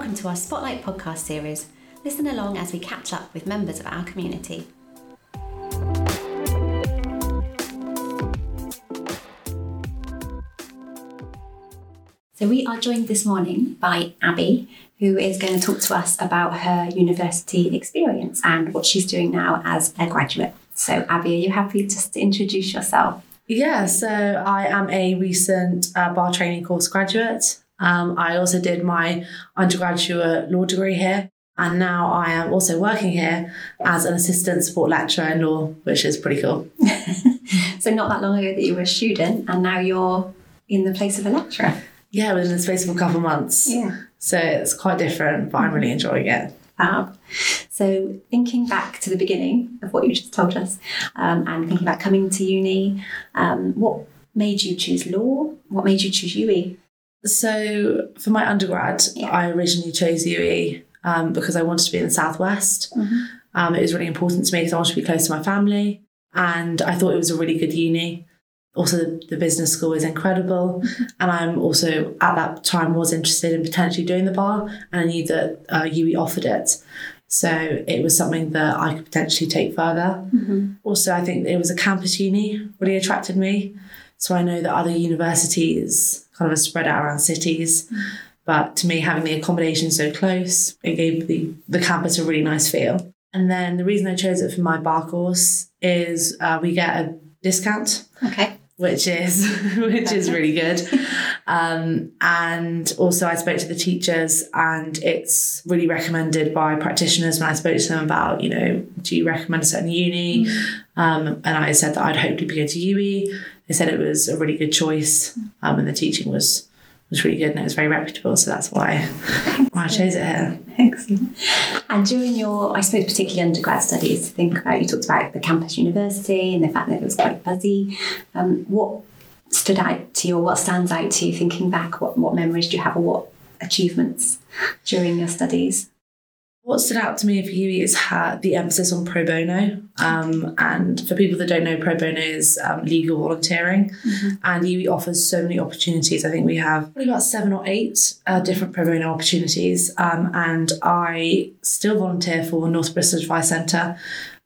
welcome to our Spotlight podcast series. Listen along as we catch up with members of our community. So, we are joined this morning by Abbie, who is going to talk to us about her university experience and what she's doing now as a graduate. So, Abbie, are you happy just to introduce yourself? Yeah, so I am a recent uh, bar training course graduate. Um, I also did my undergraduate law degree here, and now I am also working here as an assistant support lecturer in law, which is pretty cool. so, not that long ago that you were a student, and now you're in the place of a lecturer. Yeah, within the space of a couple of months. Yeah. So it's quite different, but I'm really enjoying it. Fab. So, thinking back to the beginning of what you just told us, um, and thinking about coming to uni, um, what made you choose law? What made you choose UWE? So for my undergrad, Yeah. I originally chose UWE um, because I wanted to be in the southwest. Mhm. Um, it was really important to me because I wanted to be close to my family, and I thought it was a really good uni. Also, the, the business school is incredible, and I'm also at that time was interested in potentially doing the bar, and I knew that uh, UWE offered it, so it was something that I could potentially take further. Also, I think it was a campus uni really attracted me. So I know that other universities kind of are spread out around cities. But to me, having the accommodation so close, it gave the, the campus a really nice feel. And then the reason I chose it for my bar course is uh, we get a discount, Okay. which is which is really good. Um, and also, I spoke to the teachers, and it's really recommended by practitioners. When I spoke to them about, you know, do you recommend a certain uni? Um, and I said that I'd hopefully be going to UWE. They said it was a really good choice, um, and the teaching was was really good and it was very reputable. So that's why, why I chose it here. Excellent. And during your, I suppose, particularly undergrad studies, to think about, you talked about the campus university and the fact that it was quite buzzy. Um, what stood out to you, or what stands out to you thinking back? What, what memories do you have, or what achievements during your studies? What stood out to me for UWE is ha- the emphasis on pro bono. Um, and for people that don't know, pro bono is um, legal volunteering. And UWE offers so many opportunities. I think we have probably about seven or eight uh, different pro bono opportunities. Um, and I still volunteer for North Bristol Advice Centre.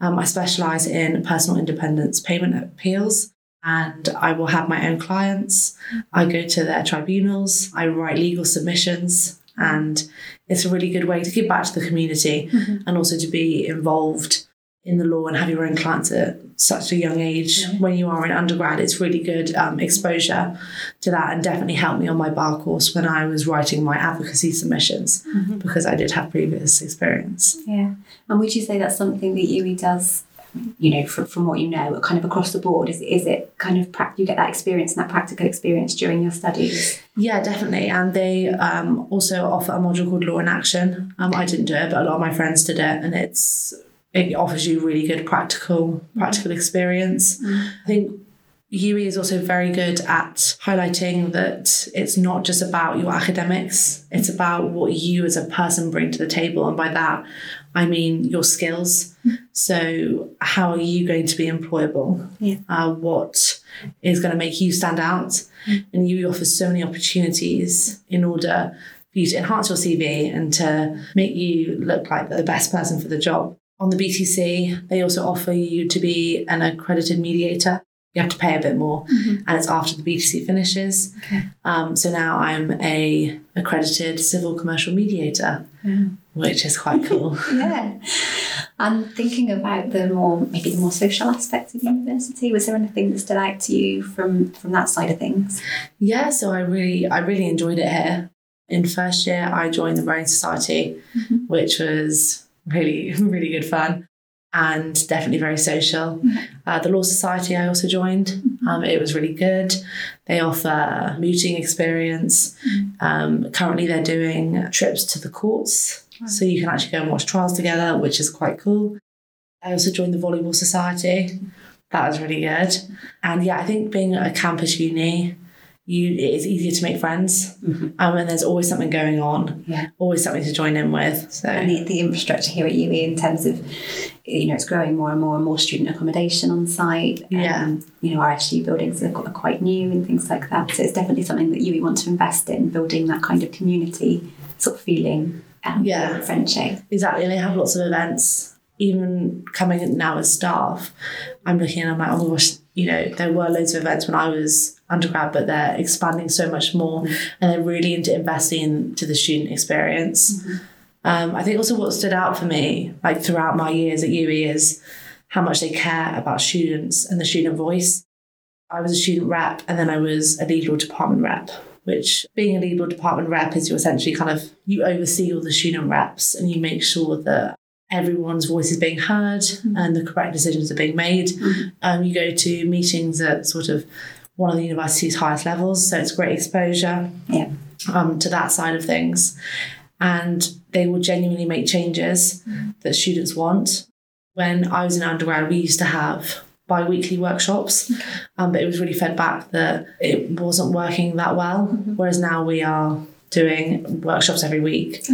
Um, I specialise in personal independence payment appeals. And I will have my own clients. I go to their tribunals. I write legal submissions. And it's a really good way to give back to the community and also to be involved in the law and have your own clients at such a young age. When you are in undergrad, it's really good um, exposure to that and definitely helped me on my bar course when I was writing my advocacy submissions because I did have previous experience. Yeah. And would you say that's something that UWE does, you know, from, from what you know, kind of across the board? Is, is it kind of, prac you get that experience and that practical experience during your studies? Yeah, definitely. And they um, also offer a module called Law in Action. Um, I didn't do it, but a lot of my friends did it, and it's it offers you really good practical practical experience. I think UWE is also very good at highlighting that it's not just about your academics; it's about what you as a person bring to the table, and by that, I mean your skills. So, how are you going to be employable? Yeah. Uh, what is going to make you stand out? And you offer so many opportunities in order for you to enhance your CV and to make you look like the best person for the job. On the BTC, they also offer you to be an accredited mediator. You have to pay a bit more, and it's after the BTC finishes. Okay. Um, so now I'm a accredited civil commercial mediator, which is quite cool. Yeah. And thinking about the more, maybe the more social aspects of university, was there anything that stood out to you from, from that side of things? Yeah, so I really, I really enjoyed it here. In first year, I joined the Rowing Society, which was really, really good fun and definitely very social. Uh, the Law Society, I also joined. Um, it was really good. They offer mooting experience. Um, currently, they're doing trips to the courts, so you can actually go and watch trials together, which is quite cool. I also joined the Volleyball Society. That was really good. And yeah, I think being at a campus uni, you it is easier to make friends. Um, and there's always something going on. Yeah. Always something to join in with. So And the, the infrastructure here at UWE in terms of, you know, it's growing more and more and more student accommodation on site. Yeah. Um, you know, our SU buildings are, are quite new and things like that. So it's definitely something that UWE want to invest in, building that kind of community sort of feeling um, Yeah. friendship. Exactly, and they have lots of events. Even coming now as staff, I'm looking and I'm like, oh my gosh, you know, there were loads of events when I was undergrad, but they're expanding so much more and they're really into investing into the student experience. Um, I think also what stood out for me, like throughout my years at UWE, is how much they care about students and the student voice. I was a student rep and then I was a legal department rep, which being a legal department rep is you essentially kind of you oversee all the student reps and you make sure that everyone's voice is being heard and the correct decisions are being made. Um, you go to meetings at sort of one of the university's highest levels, so it's great exposure Yeah. um, to that side of things. And they will genuinely make changes that students want. When I was in undergrad, we used to have bi weekly workshops, um, but it was really fed back that it wasn't working that well. Whereas now we are doing workshops every week.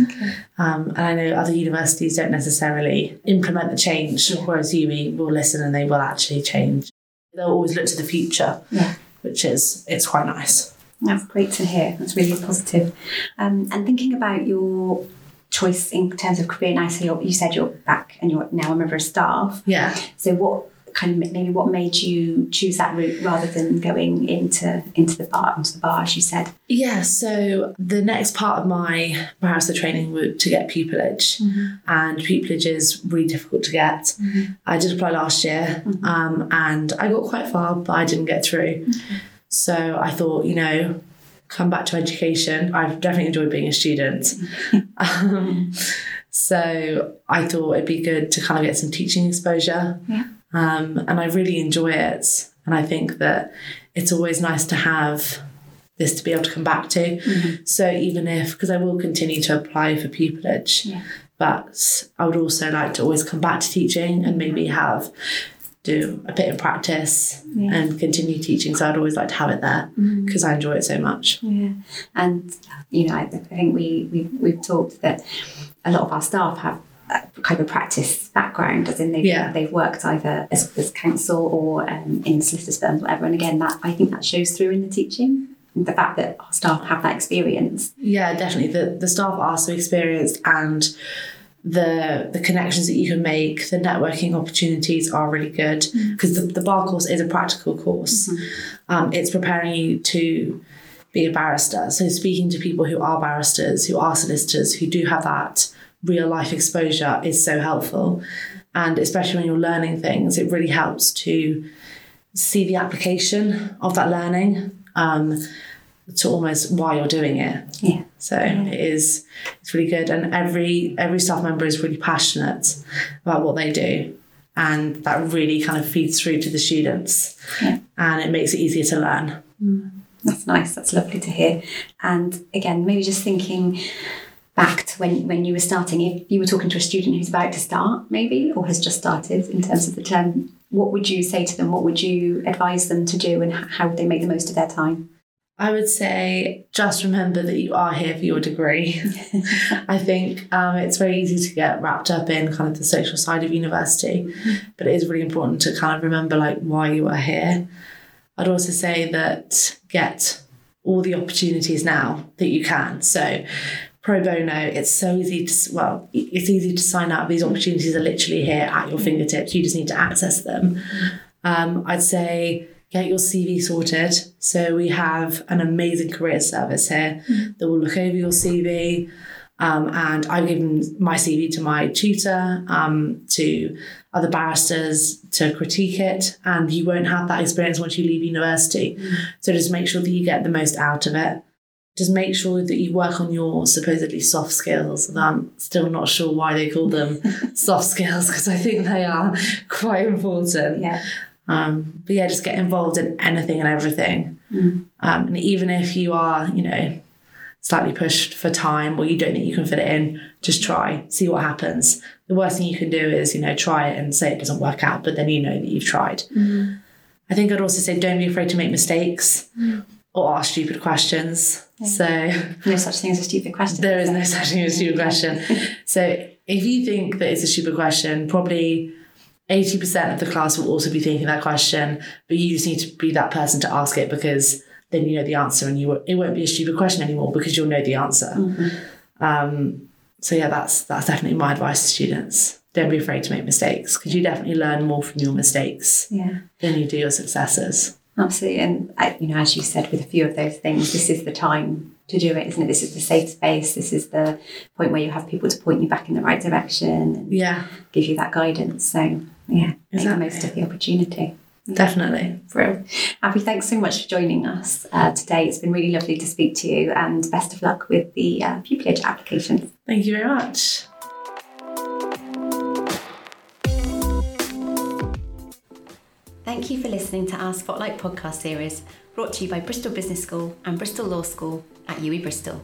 Um, and I know other universities don't necessarily implement the change, whereas UWE will listen and they will actually change. They'll always look to the future, Yeah. which is it's quite nice. That's great to hear. That's really positive. Um, and thinking about your choice in terms of career now, so you're, you said you're back and you're now a member of staff. Yeah. So what kind of maybe what made you choose that route rather than going into into the bar into the bar as you said? Yeah, so the next part of my barrister training was to get pupillage, mm-hmm. and pupillage is really difficult to get. Mm-hmm. I did apply last year, mm-hmm. um, and I got quite far, but I didn't get through. So I thought, you know, come back to education. I've definitely enjoyed being a student. um, so I thought it'd be good to kind of get some teaching exposure. Yeah. Um, and I really enjoy it. And I think that it's always nice to have this to be able to come back to. Mm-hmm. So even if, because I will continue to apply for pupillage, Yeah. but I would also like to always come back to teaching and maybe mm-hmm. have do a bit of practice Yeah. and continue teaching. So I'd always like to have it there mm-hmm. because I enjoy it so much. Yeah, and you know, I, think we we we've talked that a lot of our staff have kind of a practice background, as in they've Yeah. they've worked either as, as counsel or um, in solicitors firms, whatever. And again, that I think that shows through in the teaching. The fact that our staff have that experience. Yeah, definitely. The the staff are so experienced and the the connections that you can make, the networking opportunities are really good because the, the bar course is a practical course. Um, it's preparing you to be a barrister. So speaking to people who are barristers, who are solicitors, who do have that real life exposure is so helpful. And especially when you're learning things, it really helps to see the application of that learning um, to almost why you're doing it. Yeah, So it is it's really good, and every every staff member is really passionate about what they do, and that really kind of feeds through to the students, Yeah. and it makes it easier to learn. that's nice. That's lovely to hear. And again, maybe just thinking back to when when you were starting, if you were talking to a student who's about to start, maybe or has just started in terms of the term, what would you say to them? What would you advise them to do, and how would they make the most of their time? I would say just remember that you are here for your degree. I think um, it's very easy to get wrapped up in kind of the social side of university, but it is really important to kind of remember like why you are here. I'd also say that get all the opportunities now that you can. So pro bono, it's so easy to well, it's easy to sign up. These opportunities are literally here at your fingertips. You just need to access them. Um, I'd say get your CV sorted. So we have an amazing career service here that will look over your CV. Um, and I've given my CV to my tutor, um, to other barristers to critique it, and you won't have that experience once you leave university. So just make sure that you get the most out of it. Just make sure that you work on your supposedly soft skills. And I'm still not sure why they call them soft skills because I think they are quite important. Yeah, Um, but yeah, just get involved in anything and everything. Um, and even if you are, you know, slightly pushed for time or you don't think you can fit it in, just try, see what happens. The worst thing you can do is, you know, try it and say it doesn't work out, but then you know that you've tried. I think I'd also say don't be afraid to make mistakes or ask stupid questions. So no such thing as a stupid question. there is no such thing as a stupid question. So if you think that it's a stupid question, probably 80% of the class will also be thinking that question, but you just need to be that person to ask it because then you know the answer and you it won't be a stupid question anymore because you'll know the answer. Um, so yeah, that's that's definitely my advice to students. Don't be afraid to make mistakes because you definitely learn more from your mistakes Yeah. than you do your successes. Absolutely, and I, you know, as you said, with a few of those things, this is the time to do it, isn't it? This is the safe space. This is the point where you have people to point you back in the right direction and Yeah, give you that guidance. So, yeah, make the most of the opportunity. definitely. Brilliant. Abbie, thanks so much for joining us uh, today. It's been really lovely to speak to you, and best of luck with the uh, pupillage applications. Thank you very much. Thank you for listening to our Spotlight podcast series, brought to you by Bristol Business School and Bristol Law School at UWE Bristol.